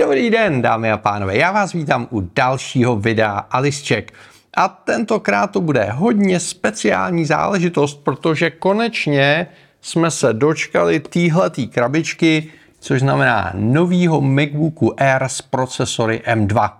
Dobrý den, dámy a pánové, já vás vítám u dalšího videa Alice Check. A tentokrát to bude hodně speciální záležitost, protože konečně jsme se dočkali téhletý krabičky, což znamená novýho MacBooku Air s procesory M2.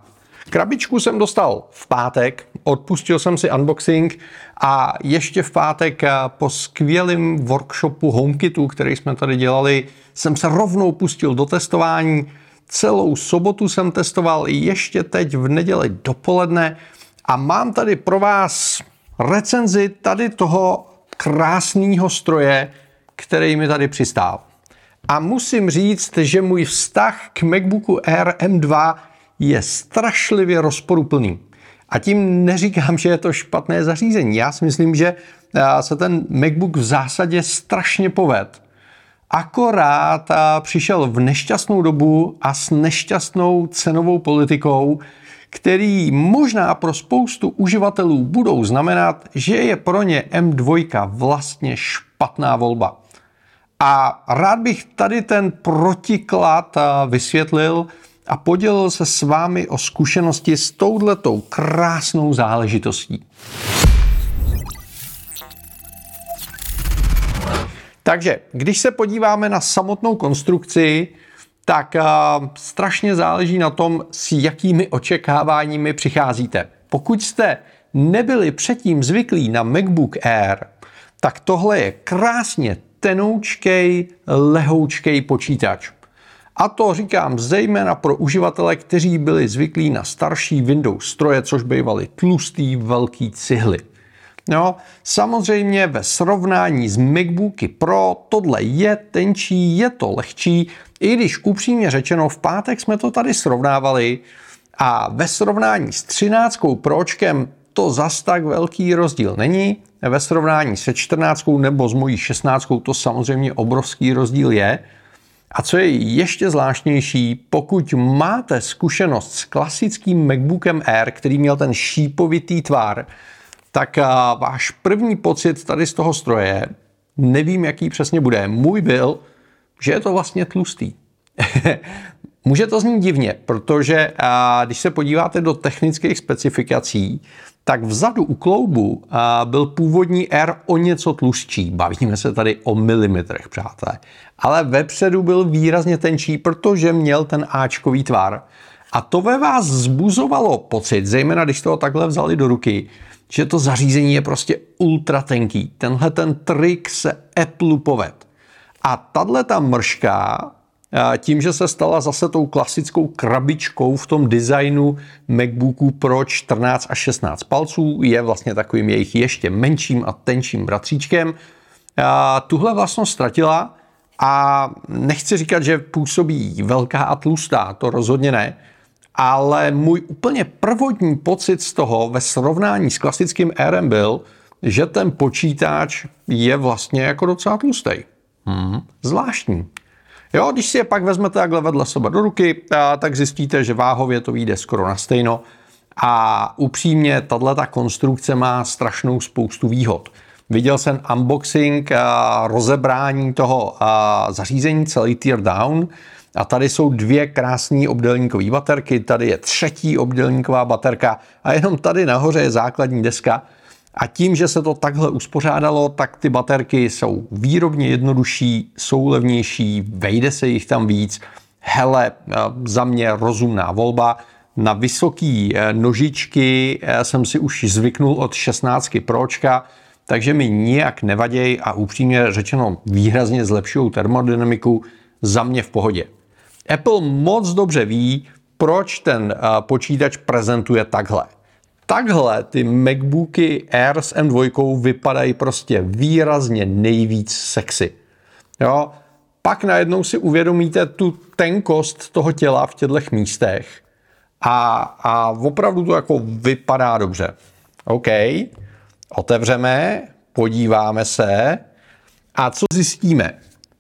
Krabičku jsem dostal v pátek, odpustil jsem si unboxing a ještě v pátek eh, po skvělém workshopu HomeKitu, který jsme tady dělali, jsem se rovnou pustil do testování. Celou sobotu jsem testoval ještě teď v neděli dopoledne a mám tady pro vás recenzi tady toho krásného stroje, který mi tady přistál. A musím říct, že můj vztah k MacBooku Air M2 je strašlivě rozporuplný. A tím neříkám, že je to špatné zařízení. Já si myslím, že eh, se ten MacBook v zásadě strašně poved. Akorát přišel v nešťastnou dobu a s nešťastnou cenovou politikou, který možná pro spoustu uživatelů budou znamenat, že je pro ně M2 vlastně špatná volba. A rád bych tady ten protiklad vysvětlil, a podělil se s vámi o zkušenosti s touhletou krásnou záležitostí. Takže, když se podíváme na samotnou konstrukci, tak uh, strašně záleží na tom, s jakými očekáváními přicházíte. Pokud jste nebyli předtím zvyklí na MacBook Air, tak tohle je krásně tenoučkej, lehoučkej počítač. A to říkám zejména pro uživatele, kteří byli zvyklí na starší Windows stroje, což bývaly tlustý velký cihly. No, samozřejmě ve srovnání s MacBooky Pro tohle je tenčí, je to lehčí, i když upřímně řečeno v pátek jsme to tady srovnávali a ve srovnání s 13 Pročkem to zas tak velký rozdíl není. Ve srovnání se 14 nebo s mojí 16 to samozřejmě obrovský rozdíl je. A co je ještě zvláštnější, pokud máte zkušenost s klasickým MacBookem Air, který měl ten šípovitý tvar, tak váš první pocit tady z toho stroje, nevím, jaký přesně bude, můj byl, že je to vlastně tlustý. Může to znít divně, protože když se podíváte do technických specifikací, tak vzadu u kloubu byl původní R o něco tlustší. Bavíme se tady o milimetrech, přátelé. Ale vepředu byl výrazně tenčí, protože měl ten Ačkový tvar. A to ve vás zbuzovalo pocit, zejména když to takhle vzali do ruky, že to zařízení je prostě ultra tenký. Tenhle ten trik se Apple poved. A tahle ta mrška tím, že se stala zase tou klasickou krabičkou v tom designu MacBooku pro 14 a 16 palců, je vlastně takovým jejich ještě menším a tenčím bratříčkem. Tuhle vlastnost ztratila a nechci říkat, že působí velká a tlustá, to rozhodně ne, ale můj úplně prvotní pocit z toho ve srovnání s klasickým Airem byl, že ten počítač je vlastně jako docela tlustý. Hmm, zvláštní. Jo, když si je pak vezmete takhle vedle sebe do ruky, tak zjistíte, že váhově to vyjde skoro na stejno. A upřímně, tahle ta konstrukce má strašnou spoustu výhod. Viděl jsem unboxing, rozebrání toho zařízení, celý tear down. A tady jsou dvě krásné obdelníkové baterky, tady je třetí obdelníková baterka a jenom tady nahoře je základní deska. A tím, že se to takhle uspořádalo, tak ty baterky jsou výrobně jednodušší, jsou levnější, vejde se jich tam víc. Hele, eh, za mě rozumná volba. Na vysoké eh, nožičky eh, jsem si už zvyknul od 16 Pročka, takže mi nijak nevaděj a upřímně řečeno výrazně zlepšují termodynamiku za mě v pohodě. Apple moc dobře ví, proč ten počítač prezentuje takhle takhle ty MacBooky Air s M2 vypadají prostě výrazně nejvíc sexy. Jo? Pak najednou si uvědomíte tu tenkost toho těla v těchto místech a, a opravdu to jako vypadá dobře. OK, otevřeme, podíváme se a co zjistíme?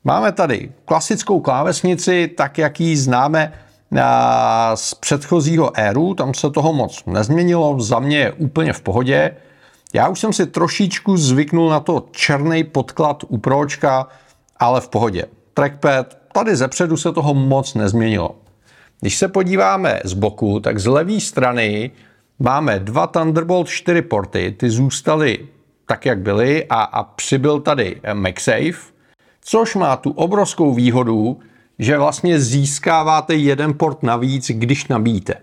Máme tady klasickou klávesnici, tak jak ji známe z předchozího éru, tam se toho moc nezměnilo, za mě je úplně v pohodě. Já už jsem si trošičku zvyknul na to černý podklad u Pročka, ale v pohodě. Trackpad, tady zepředu se toho moc nezměnilo. Když se podíváme z boku, tak z levé strany máme dva Thunderbolt 4 porty, ty zůstaly tak, jak byly a, a přibyl tady MagSafe, což má tu obrovskou výhodu, že vlastně získáváte jeden port navíc, když nabíjíte.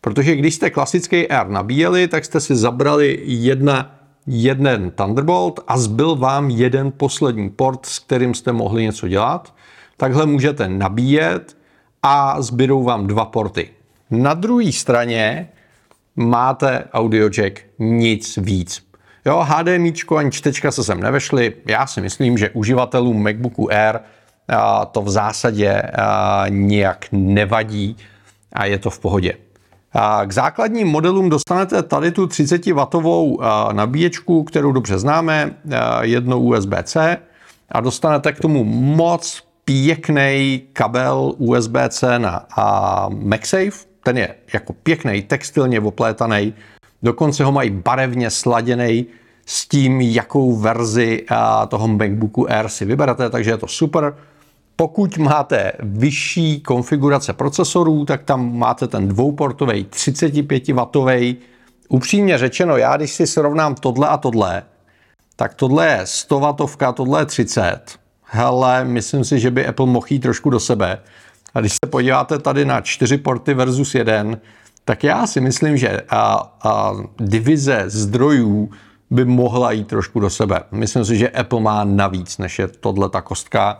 Protože když jste klasický Air nabíjeli, tak jste si zabrali jedna, jeden Thunderbolt a zbyl vám jeden poslední port, s kterým jste mohli něco dělat. Takhle můžete nabíjet a zbydou vám dva porty. Na druhé straně máte audio jack, nic víc. Jo, HDMI ani čtečka se sem nevešly. Já si myslím, že uživatelům MacBooku Air to v zásadě nijak nevadí a je to v pohodě. K základním modelům dostanete tady tu 30W nabíječku, kterou dobře známe, jedno USB-C a dostanete k tomu moc pěkný kabel USB-C na MagSafe. Ten je jako pěkný, textilně oplétaný, dokonce ho mají barevně sladěný s tím, jakou verzi toho MacBooku Air si vyberete, takže je to super. Pokud máte vyšší konfigurace procesorů, tak tam máte ten dvouportový 35W. Upřímně řečeno, já když si srovnám tohle a tohle, tak tohle je 100 W, tohle je 30. Hele, myslím si, že by Apple mohl jít trošku do sebe. A když se podíváte tady na 4 porty versus 1, tak já si myslím, že a, a divize zdrojů by mohla jít trošku do sebe. Myslím si, že Apple má navíc, než je tohle ta kostka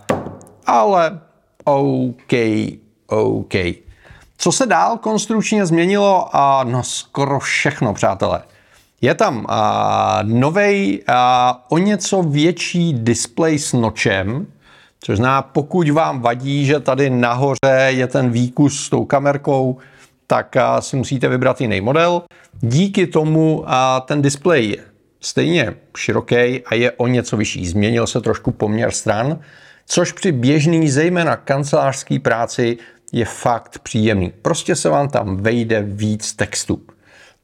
ale OK, OK. Co se dál konstrukčně změnilo? A no skoro všechno, přátelé. Je tam nový o něco větší display s nočem, což zná, pokud vám vadí, že tady nahoře je ten výkus s tou kamerkou, tak a, si musíte vybrat jiný model. Díky tomu ten display je stejně široký a je o něco vyšší. Změnil se trošku poměr stran, což při běžný, zejména kancelářské práci, je fakt příjemný. Prostě se vám tam vejde víc textu.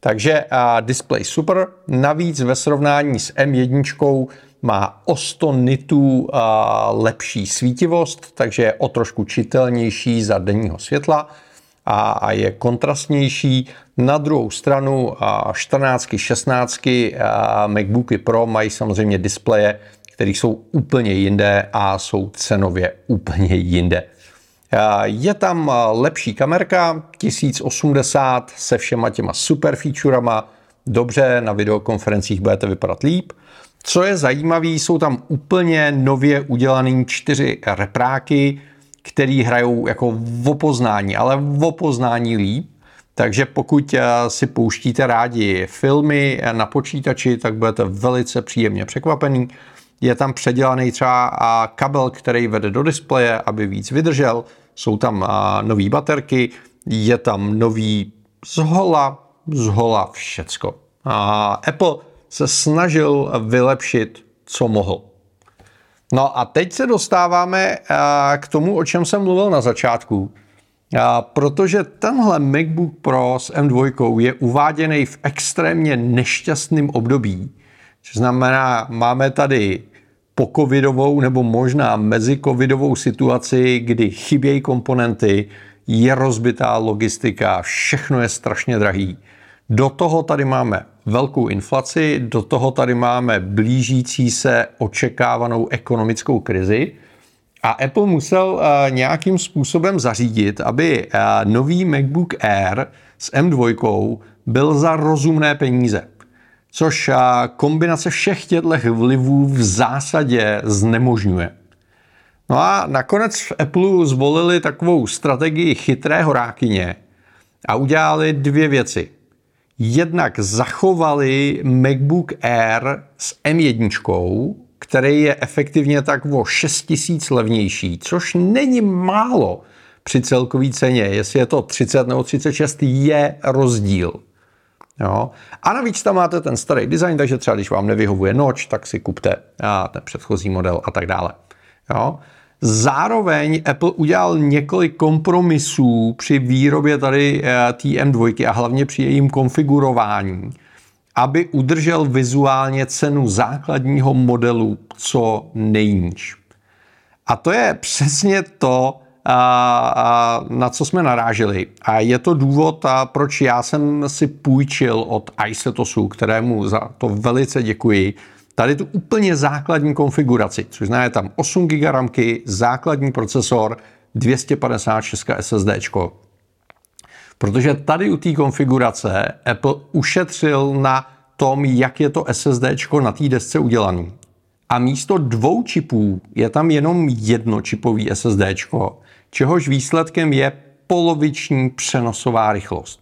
Takže a, display super, navíc ve srovnání s M1 má o 100 nitů a, lepší svítivost, takže je o trošku čitelnější za denního světla a, a je kontrastnější. Na druhou stranu a 14, 16 a MacBooky Pro mají samozřejmě displeje které jsou úplně jinde a jsou cenově úplně jinde. Je tam lepší kamerka 1080 se všema těma super featurama. Dobře, na videokonferencích budete vypadat líp. Co je zajímavé, jsou tam úplně nově udělané čtyři repráky, který hrajou jako v opoznání, ale v opoznání líp. Takže pokud si pouštíte rádi filmy na počítači, tak budete velice příjemně překvapený. Je tam předělaný třeba kabel, který vede do displeje, aby víc vydržel. Jsou tam nové baterky, je tam nový zhola, zhola všecko. A Apple se snažil vylepšit, co mohl. No a teď se dostáváme k tomu, o čem jsem mluvil na začátku. Protože tenhle MacBook Pro s M2 je uváděný v extrémně nešťastném období. Což znamená, máme tady pokovidovou nebo možná mezikovidovou situaci, kdy chybějí komponenty, je rozbitá logistika, všechno je strašně drahý. Do toho tady máme velkou inflaci, do toho tady máme blížící se očekávanou ekonomickou krizi a Apple musel uh, nějakým způsobem zařídit, aby uh, nový MacBook Air s M2 byl za rozumné peníze což kombinace všech těchto vlivů v zásadě znemožňuje. No a nakonec v Apple zvolili takovou strategii chytré horákyně a udělali dvě věci. Jednak zachovali MacBook Air s M1, který je efektivně tak o 6000 levnější, což není málo při celkové ceně. Jestli je to 30 nebo 36, je rozdíl. Jo? A navíc tam máte ten starý design, takže třeba když vám nevyhovuje noč, tak si kupte a, ten předchozí model a tak dále. Jo? Zároveň Apple udělal několik kompromisů při výrobě tady eh, TM2 a hlavně při jejím konfigurování, aby udržel vizuálně cenu základního modelu co nejníž. A to je přesně to, na co jsme naráželi. A je to důvod, proč já jsem si půjčil od iSetosu, kterému za to velice děkuji, tady tu úplně základní konfiguraci, což znamená tam 8 GB ramky, základní procesor, 256 SSD. Protože tady u té konfigurace Apple ušetřil na tom, jak je to SSD na té desce udělaný. A místo dvou čipů je tam jenom jedno čipový SSD, čehož výsledkem je poloviční přenosová rychlost.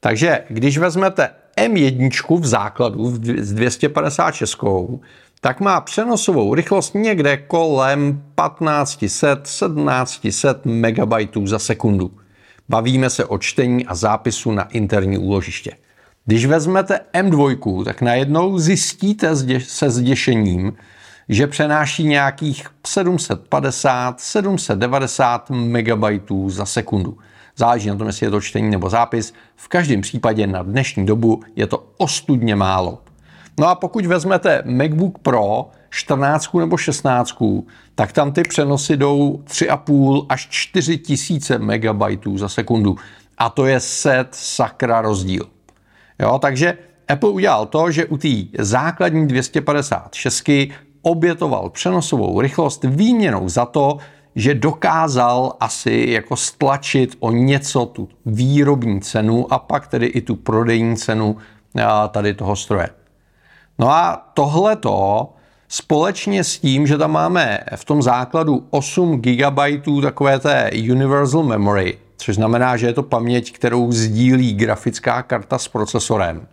Takže když vezmete M1 v základu s 256, tak má přenosovou rychlost někde kolem 1500-1700 MB za sekundu. Bavíme se o čtení a zápisu na interní úložiště. Když vezmete M2, tak najednou zjistíte se zděšením, že přenáší nějakých 750-790 MB za sekundu. Záleží na tom, jestli je to čtení nebo zápis. V každém případě na dnešní dobu je to ostudně málo. No a pokud vezmete MacBook Pro 14 nebo 16, tak tam ty přenosy jdou 3,5 až 4 tisíce MB za sekundu. A to je set sakra rozdíl. Jo, takže Apple udělal to, že u té základní 256 obětoval přenosovou rychlost výměnou za to, že dokázal asi jako stlačit o něco tu výrobní cenu a pak tedy i tu prodejní cenu tady toho stroje. No a tohleto společně s tím, že tam máme v tom základu 8 GB takové té Universal Memory, což znamená, že je to paměť, kterou sdílí grafická karta s procesorem,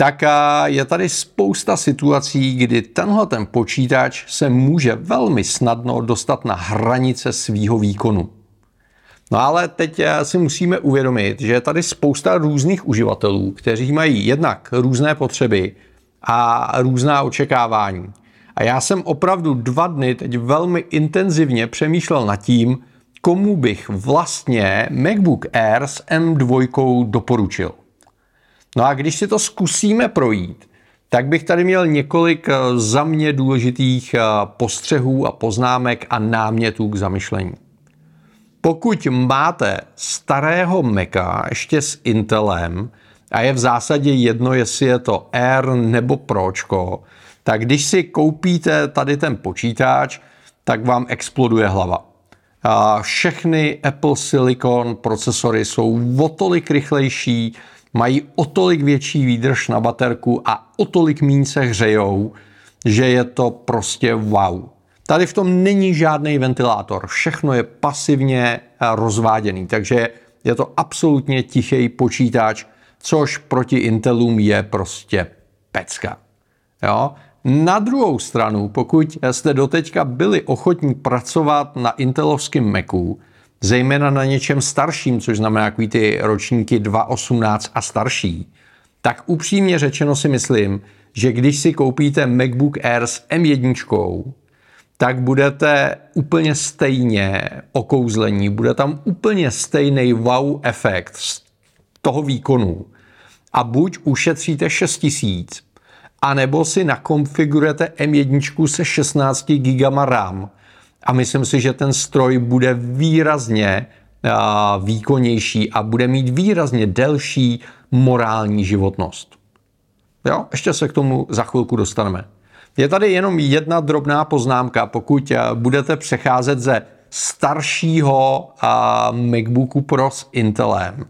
tak je tady spousta situací, kdy tenhle ten počítač se může velmi snadno dostat na hranice svýho výkonu. No ale teď si musíme uvědomit, že je tady spousta různých uživatelů, kteří mají jednak různé potřeby a různá očekávání. A já jsem opravdu dva dny teď velmi intenzivně přemýšlel nad tím, komu bych vlastně MacBook Air s M2 doporučil. No a když si to zkusíme projít, tak bych tady měl několik eh, za mě důležitých eh, postřehů a poznámek a námětů k zamyšlení. Pokud máte starého Maca ještě s Intelem a je v zásadě jedno, jestli je to Air nebo Pročko, tak když si koupíte tady ten počítač, tak vám exploduje hlava. A všechny Apple Silicon procesory jsou o tolik rychlejší, mají o tolik větší výdrž na baterku a o tolik méně se hřejou, že je to prostě wow. Tady v tom není žádný ventilátor, všechno je pasivně rozváděný, takže je to absolutně tichý počítač, což proti Intelům je prostě pecka. Jo? Na druhou stranu, pokud jste doteďka byli ochotní pracovat na intelovském Macu, zejména na něčem starším, což znamená takový ty ročníky 2.18 a starší, tak upřímně řečeno si myslím, že když si koupíte MacBook Air s M1, tak budete úplně stejně okouzlení, bude tam úplně stejný wow efekt z toho výkonu. A buď ušetříte 6000, anebo si nakonfigurujete M1 se 16 GB RAM, a myslím si, že ten stroj bude výrazně výkonnější a bude mít výrazně delší morální životnost. Jo, ještě se k tomu za chvilku dostaneme. Je tady jenom jedna drobná poznámka. Pokud budete přecházet ze staršího MacBooku Pro s Intelem,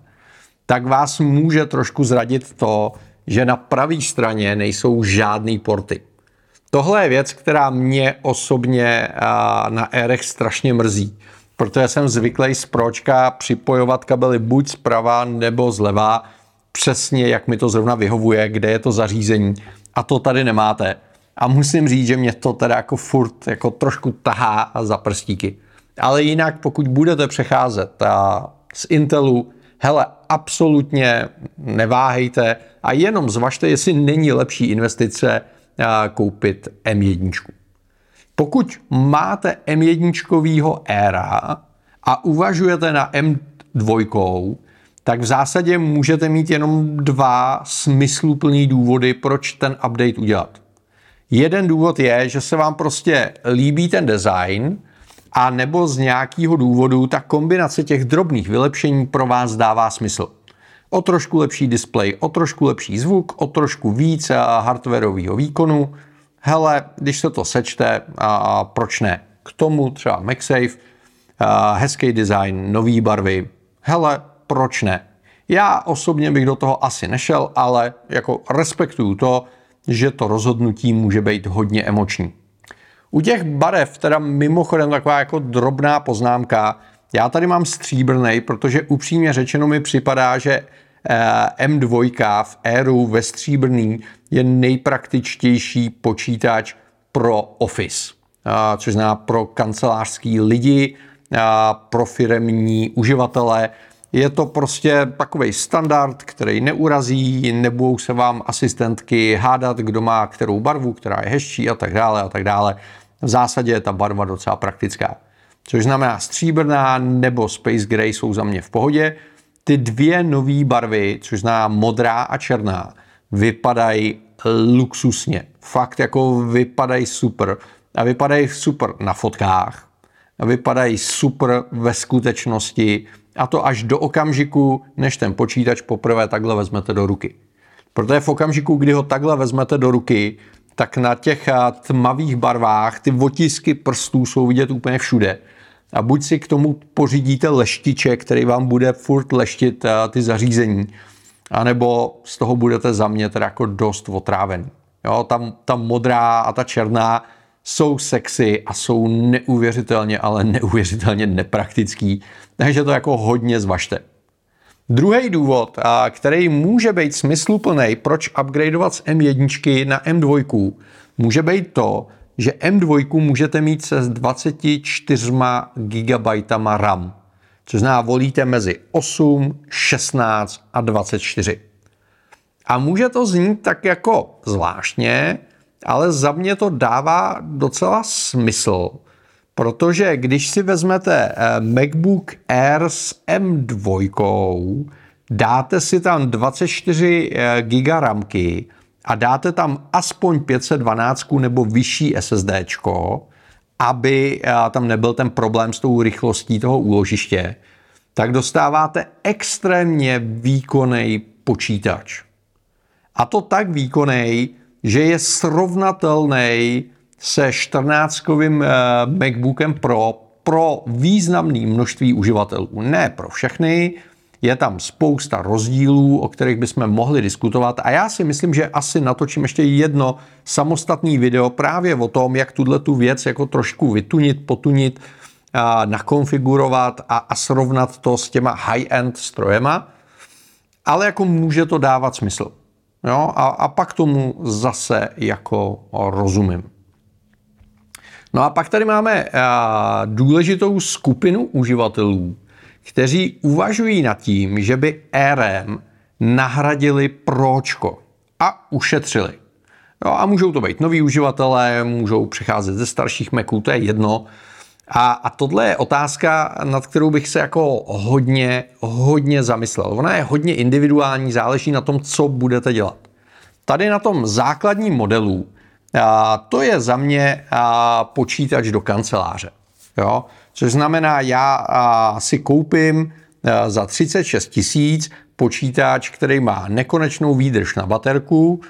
tak vás může trošku zradit to, že na pravé straně nejsou žádný porty. Tohle je věc, která mě osobně na Airech strašně mrzí, protože jsem zvyklý z pročka připojovat kabely buď zprava nebo zleva, přesně jak mi to zrovna vyhovuje, kde je to zařízení. A to tady nemáte. A musím říct, že mě to teda jako furt jako trošku tahá za prstíky. Ale jinak, pokud budete přecházet z Intelu, hele, absolutně neváhejte a jenom zvažte, jestli není lepší investice koupit M1. Pokud máte M1 éra a uvažujete na M2, tak v zásadě můžete mít jenom dva smysluplný důvody, proč ten update udělat. Jeden důvod je, že se vám prostě líbí ten design a nebo z nějakého důvodu ta kombinace těch drobných vylepšení pro vás dává smysl. O trošku lepší displej, o trošku lepší zvuk, o trošku víc hardwareového výkonu. Hele, když se to sečte, a proč ne? K tomu třeba MagSafe, hezký design, nové barvy. Hele, proč ne? Já osobně bych do toho asi nešel, ale jako respektuju to, že to rozhodnutí může být hodně emoční. U těch barev, teda mimochodem taková jako drobná poznámka, já tady mám stříbrný, protože upřímně řečeno mi připadá, že eh, M2 v Airu ve stříbrný je nejpraktičtější počítač pro Office, což znamená pro kancelářský lidi, pro firemní uživatele. Je to prostě takový standard, který neurazí, nebudou se vám asistentky hádat, kdo má kterou barvu, která je hezčí a tak dále a tak dále. V zásadě je ta barva docela praktická. Což znamená stříbrná nebo Space Gray jsou za mě v pohodě. Ty dvě nové barvy, což znamená modrá a černá, vypadají luxusně. Fakt jako vypadají super. A vypadají super na fotkách. A vypadají super ve skutečnosti. A to až do okamžiku, než ten počítač poprvé takhle vezmete do ruky. Protože v okamžiku, kdy ho takhle vezmete do ruky, tak na těch eh, tmavých barvách ty otisky prstů jsou vidět úplně všude. A buď si k tomu pořídíte leštiče, který vám bude furt leštit eh, ty zařízení, anebo z toho budete za mě teda jako dost otrávený. Jo, tam ta modrá a ta černá jsou sexy a jsou neuvěřitelně, ale neuvěřitelně nepraktický, takže to jako hodně zvažte. Druhý důvod, který může být smysluplný, proč upgradeovat z M1 na M2, může být to, že M2 můžete mít se s 24 GB RAM, což znamená volíte mezi 8, 16 a 24. A může to znít tak jako zvláštně, ale za mě to dává docela smysl, Protože když si vezmete eh, MacBook Air s M2, dáte si tam 24 eh, GB ramky a dáte tam aspoň 512 nebo vyšší SSD, aby eh, tam nebyl ten problém s tou rychlostí toho úložiště, tak dostáváte extrémně výkonný počítač. A to tak výkonný, že je srovnatelný se 14-kovým eh, MacBookem Pro pro významné množství uživatelů. Ne pro všechny, je tam spousta rozdílů, o kterých bychom mohli diskutovat a já si myslím, že asi natočím ještě jedno samostatný video právě o tom, jak tuhle tu věc jako trošku vytunit, potunit, a nakonfigurovat a, a srovnat to s těma high-end strojema, ale jako může to dávat smysl. Jo? A, a pak tomu zase jako rozumím. No a pak tady máme důležitou skupinu uživatelů, kteří uvažují nad tím, že by RM nahradili pročko a ušetřili. Jo, a můžou to být noví uživatelé, můžou přicházet ze starších Maců, to je jedno. A, a tohle je otázka, nad kterou bych se jako hodně, hodně zamyslel. Ona je hodně individuální, záleží na tom, co budete dělat. Tady na tom základním modelu to je za mě počítač do kanceláře. Jo? Což znamená, já si koupím za 36 tisíc počítač, který má nekonečnou výdrž na baterku,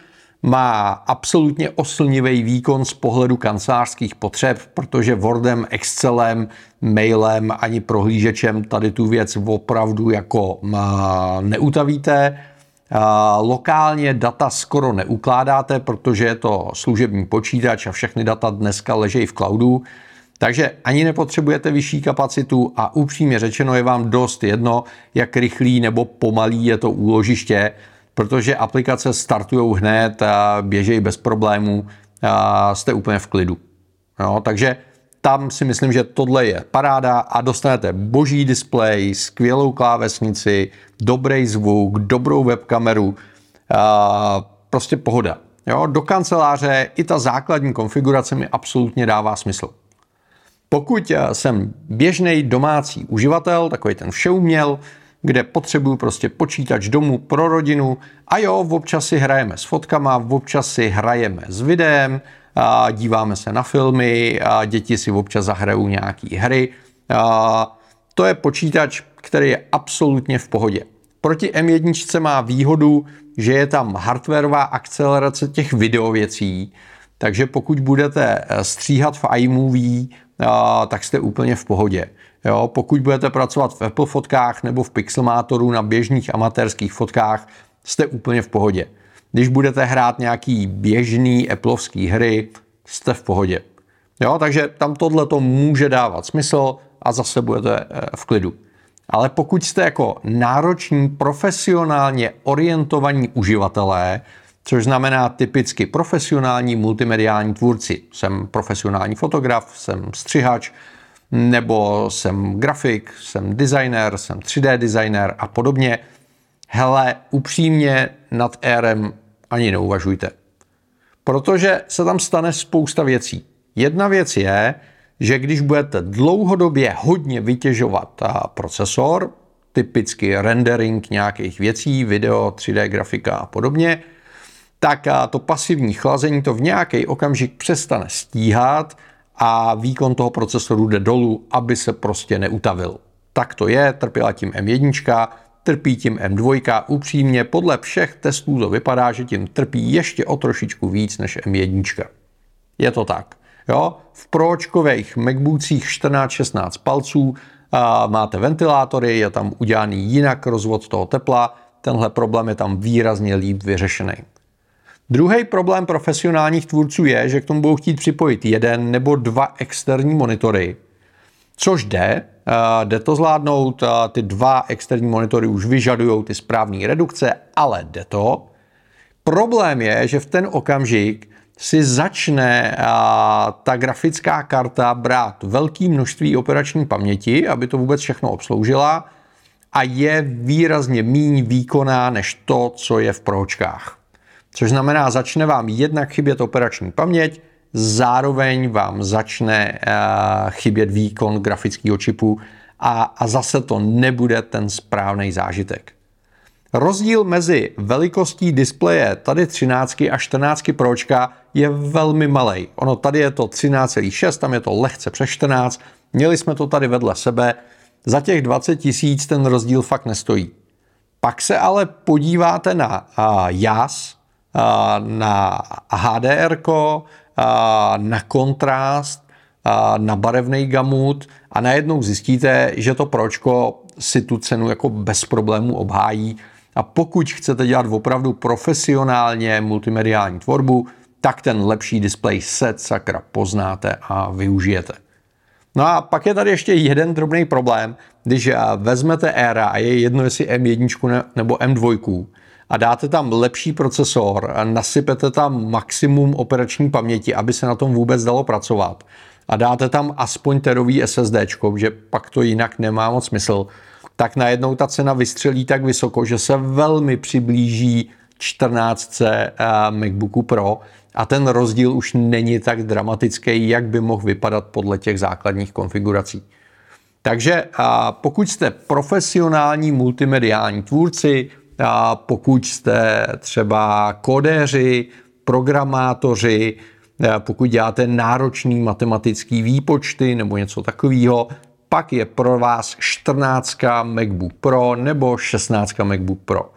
má absolutně oslnivý výkon z pohledu kancelářských potřeb, protože Wordem, Excelem, mailem ani prohlížečem tady tu věc opravdu jako neutavíte Lokálně data skoro neukládáte, protože je to služební počítač a všechny data dneska ležejí v cloudu. Takže ani nepotřebujete vyšší kapacitu a upřímně řečeno je vám dost jedno, jak rychlý nebo pomalý je to úložiště, protože aplikace startují hned běžejí bez problémů jste úplně v klidu. Jo, takže tam si myslím, že tohle je paráda a dostanete boží displej, skvělou klávesnici, dobrý zvuk, dobrou webkameru, prostě pohoda. Jo, do kanceláře i ta základní konfigurace mi absolutně dává smysl. Pokud jsem běžný domácí uživatel, takový ten všeuměl, kde potřebuju prostě počítač domů pro rodinu a jo, občas si hrajeme s fotkama, občas si hrajeme s videem, díváme se na filmy, děti si občas zahrajou nějaké hry. To je počítač, který je absolutně v pohodě. Proti M1 má výhodu, že je tam hardwareová akcelerace těch videověcí, takže pokud budete eh, stříhat v iMovie, eh, tak jste úplně v pohodě. Jo, pokud budete pracovat v Apple fotkách nebo v Pixelmatoru na běžných amatérských fotkách, jste úplně v pohodě. Když budete hrát nějaký běžný Appleovský hry, jste v pohodě. Jo, takže tam tohle to může dávat smysl a zase budete eh, v klidu. Ale pokud jste jako nároční, profesionálně orientovaní uživatelé, což znamená typicky profesionální multimediální tvůrci, jsem profesionální fotograf, jsem střihač, nebo jsem grafik, jsem designer, jsem 3D designer a podobně, hele, upřímně nad Airem ani neuvažujte. Protože se tam stane spousta věcí. Jedna věc je, že když budete dlouhodobě hodně vytěžovat procesor, typicky rendering nějakých věcí, video, 3D grafika a podobně, tak to pasivní chlazení to v nějaký okamžik přestane stíhat a výkon toho procesoru jde dolů, aby se prostě neutavil. Tak to je, trpěla tím M1, trpí tím M2, upřímně podle všech testů to vypadá, že tím trpí ještě o trošičku víc než M1. Je to tak. Jo? V pročkových MacBookcích 14-16 palců a máte ventilátory, je tam udělaný jinak rozvod toho tepla, tenhle problém je tam výrazně líp vyřešený. Druhý problém profesionálních tvůrců je, že k tomu budou chtít připojit jeden nebo dva externí monitory, což jde, jde to zvládnout, ty dva externí monitory už vyžadují ty správné redukce, ale jde to. Problém je, že v ten okamžik si začne ta grafická karta brát velké množství operační paměti, aby to vůbec všechno obsloužila a je výrazně méně výkonná než to, co je v pročkách. Což znamená, začne vám jednak chybět operační paměť, zároveň vám začne chybět výkon grafického čipu a, a zase to nebude ten správný zážitek. Rozdíl mezi velikostí displeje tady 13 a 14 Pročka je velmi malý. Ono tady je to 13,6, tam je to lehce přes 14. Měli jsme to tady vedle sebe. Za těch 20 tisíc ten rozdíl fakt nestojí. Pak se ale podíváte na JAS, na HDR, na kontrast, na barevný gamut a najednou zjistíte, že to pročko si tu cenu jako bez problémů obhájí a pokud chcete dělat opravdu profesionálně multimediální tvorbu, tak ten lepší display set sakra poznáte a využijete. No a pak je tady ještě jeden drobný problém, když vezmete Era a je jedno, jestli M1 nebo M2 a dáte tam lepší procesor, nasypete tam maximum operační paměti, aby se na tom vůbec dalo pracovat. A dáte tam aspoň terový SSD, že pak to jinak nemá moc smysl, tak najednou ta cena vystřelí tak vysoko, že se velmi přiblíží 14 eh, MacBooku Pro. A ten rozdíl už není tak dramatický, jak by mohl vypadat podle těch základních konfigurací. Takže pokud jste profesionální multimediální tvůrci, pokud jste třeba kodéři, programátoři, pokud děláte náročný matematický výpočty nebo něco takového, pak je pro vás 14 MacBook Pro nebo 16 MacBook Pro.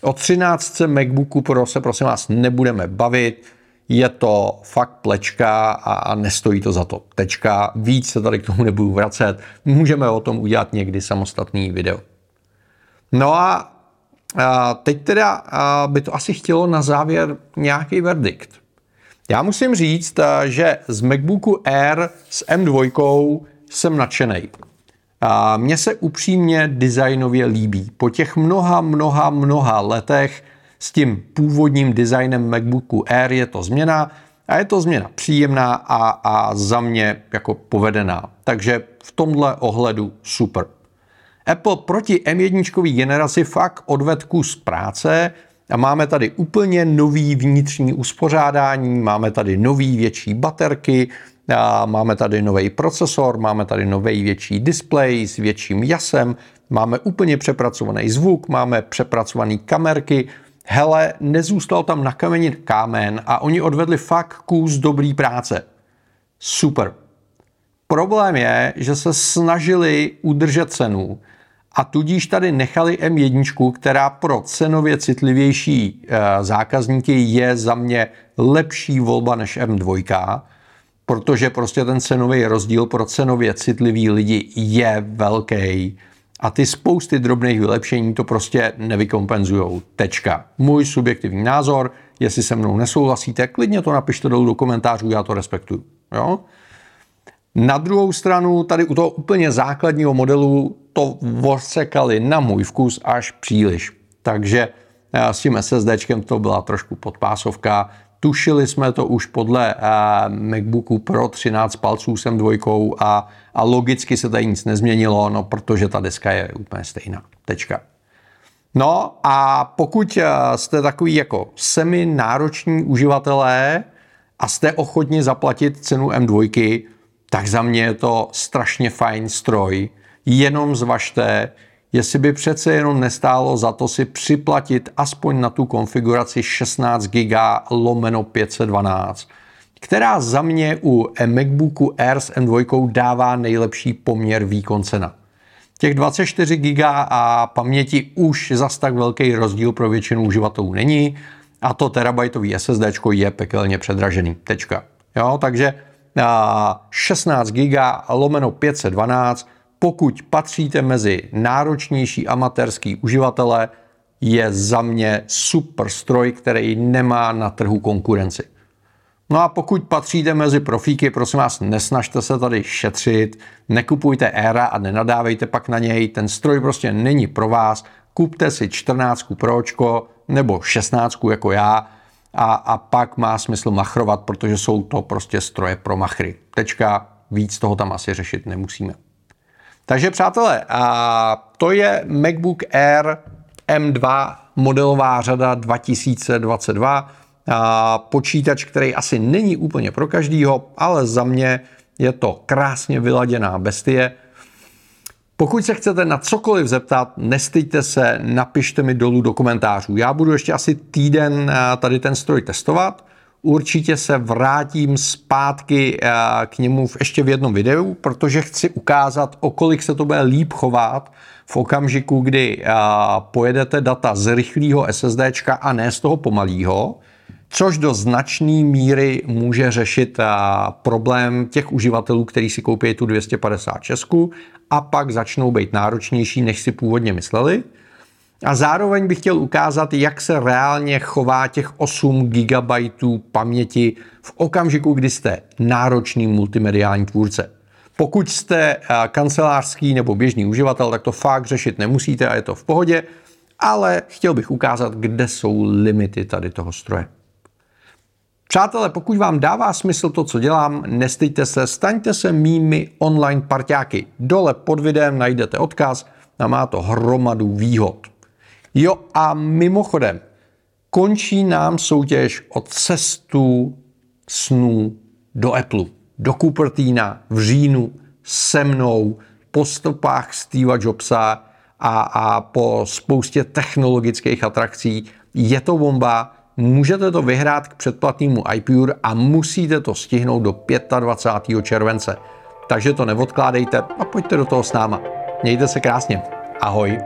O 13 MacBooku Pro se prosím vás nebudeme bavit, je to fakt plečka a, nestojí to za to. Tečka, víc se tady k tomu nebudu vracet, můžeme o tom udělat někdy samostatný video. No a, a teď teda by to asi chtělo na závěr nějaký verdikt. Já musím říct, že z MacBooku Air s M2 jsem nadšený. Mně se upřímně designově líbí. Po těch mnoha, mnoha, mnoha letech s tím původním designem MacBooku Air je to změna a je to změna příjemná a, a za mě jako povedená. Takže v tomhle ohledu super. Apple proti M1 generaci fakt odved kus práce a máme tady úplně nový vnitřní uspořádání, máme tady nový větší baterky, a máme tady nový procesor, máme tady nový větší display s větším jasem, máme úplně přepracovaný zvuk, máme přepracované kamerky, hele, nezůstal tam na kameni kámen a oni odvedli fakt kus dobrý práce. Super. Problém je, že se snažili udržet cenu a tudíž tady nechali M1, která pro cenově citlivější e, zákazníky je za mě lepší volba než M2, protože prostě ten cenový rozdíl pro cenově citlivý lidi je velký a ty spousty drobných vylepšení to prostě nevykompenzují. Tečka. Můj subjektivní názor, jestli se mnou nesouhlasíte, klidně to napište dolů do komentářů, já to respektuju. Jo? Na druhou stranu, tady u toho úplně základního modelu to vorsekali na můj vkus až příliš. Takže s tím SSDčkem to byla trošku podpásovka. Tušili jsme to už podle MacBooku Pro 13 palců sem dvojkou a, a logicky se tady nic nezměnilo, no protože ta deska je úplně stejná. Tečka. No a pokud jste takový jako semi nároční uživatelé a jste ochotni zaplatit cenu M2, tak za mě je to strašně fajn stroj. Jenom zvažte, jestli by přece jenom nestálo za to si připlatit aspoň na tu konfiguraci 16 GB lomeno 512, která za mě u MacBooku Air s M2 dává nejlepší poměr výkon cena. Těch 24 GB a paměti už zas tak velký rozdíl pro většinu uživatelů není a to terabajtový SSD je pekelně předražený. Tečka. Jo, takže 16 GB lomeno 512, pokud patříte mezi náročnější amatérský uživatele, je za mě super stroj, který nemá na trhu konkurenci. No a pokud patříte mezi profíky, prosím vás, nesnažte se tady šetřit, nekupujte éra a nenadávejte pak na něj, ten stroj prostě není pro vás, kupte si 14 Pročko nebo 16 jako já, a, a pak má smysl machrovat, protože jsou to prostě stroje pro machry. Tečka, víc toho tam asi řešit nemusíme. Takže přátelé, a to je MacBook Air M2 modelová řada 2022. A počítač, který asi není úplně pro každýho, ale za mě je to krásně vyladěná bestie. Pokud se chcete na cokoliv zeptat, nestyďte se, napište mi dolů do komentářů. Já budu ještě asi týden eh, tady ten stroj testovat. Určitě se vrátím zpátky eh, k němu v ještě v jednom videu, protože chci ukázat, o kolik se to bude líp chovat v okamžiku, kdy eh, pojedete data z rychlého SSDčka a ne z toho pomalého což do značné míry může řešit problém těch uživatelů, kteří si koupí tu 256 a pak začnou být náročnější, než si původně mysleli. A zároveň bych chtěl ukázat, jak se reálně chová těch 8 GB paměti v okamžiku, kdy jste náročný multimediální tvůrce. Pokud jste kancelářský nebo běžný uživatel, tak to fakt řešit nemusíte a je to v pohodě, ale chtěl bych ukázat, kde jsou limity tady toho stroje. Přátelé, pokud vám dává smysl to, co dělám, nestejte se, staňte se mými online parťáky. Dole pod videem najdete odkaz a má to hromadu výhod. Jo a mimochodem, končí nám soutěž o cestu snů do Apple, do Cupertina v říjnu se mnou po stopách Steva Jobsa a, a po spoustě technologických atrakcí. Je to bomba, Můžete to vyhrát k předplatnému iPure a musíte to stihnout do 25. července. Takže to neodkládejte a pojďte do toho s náma. Mějte se krásně. Ahoj.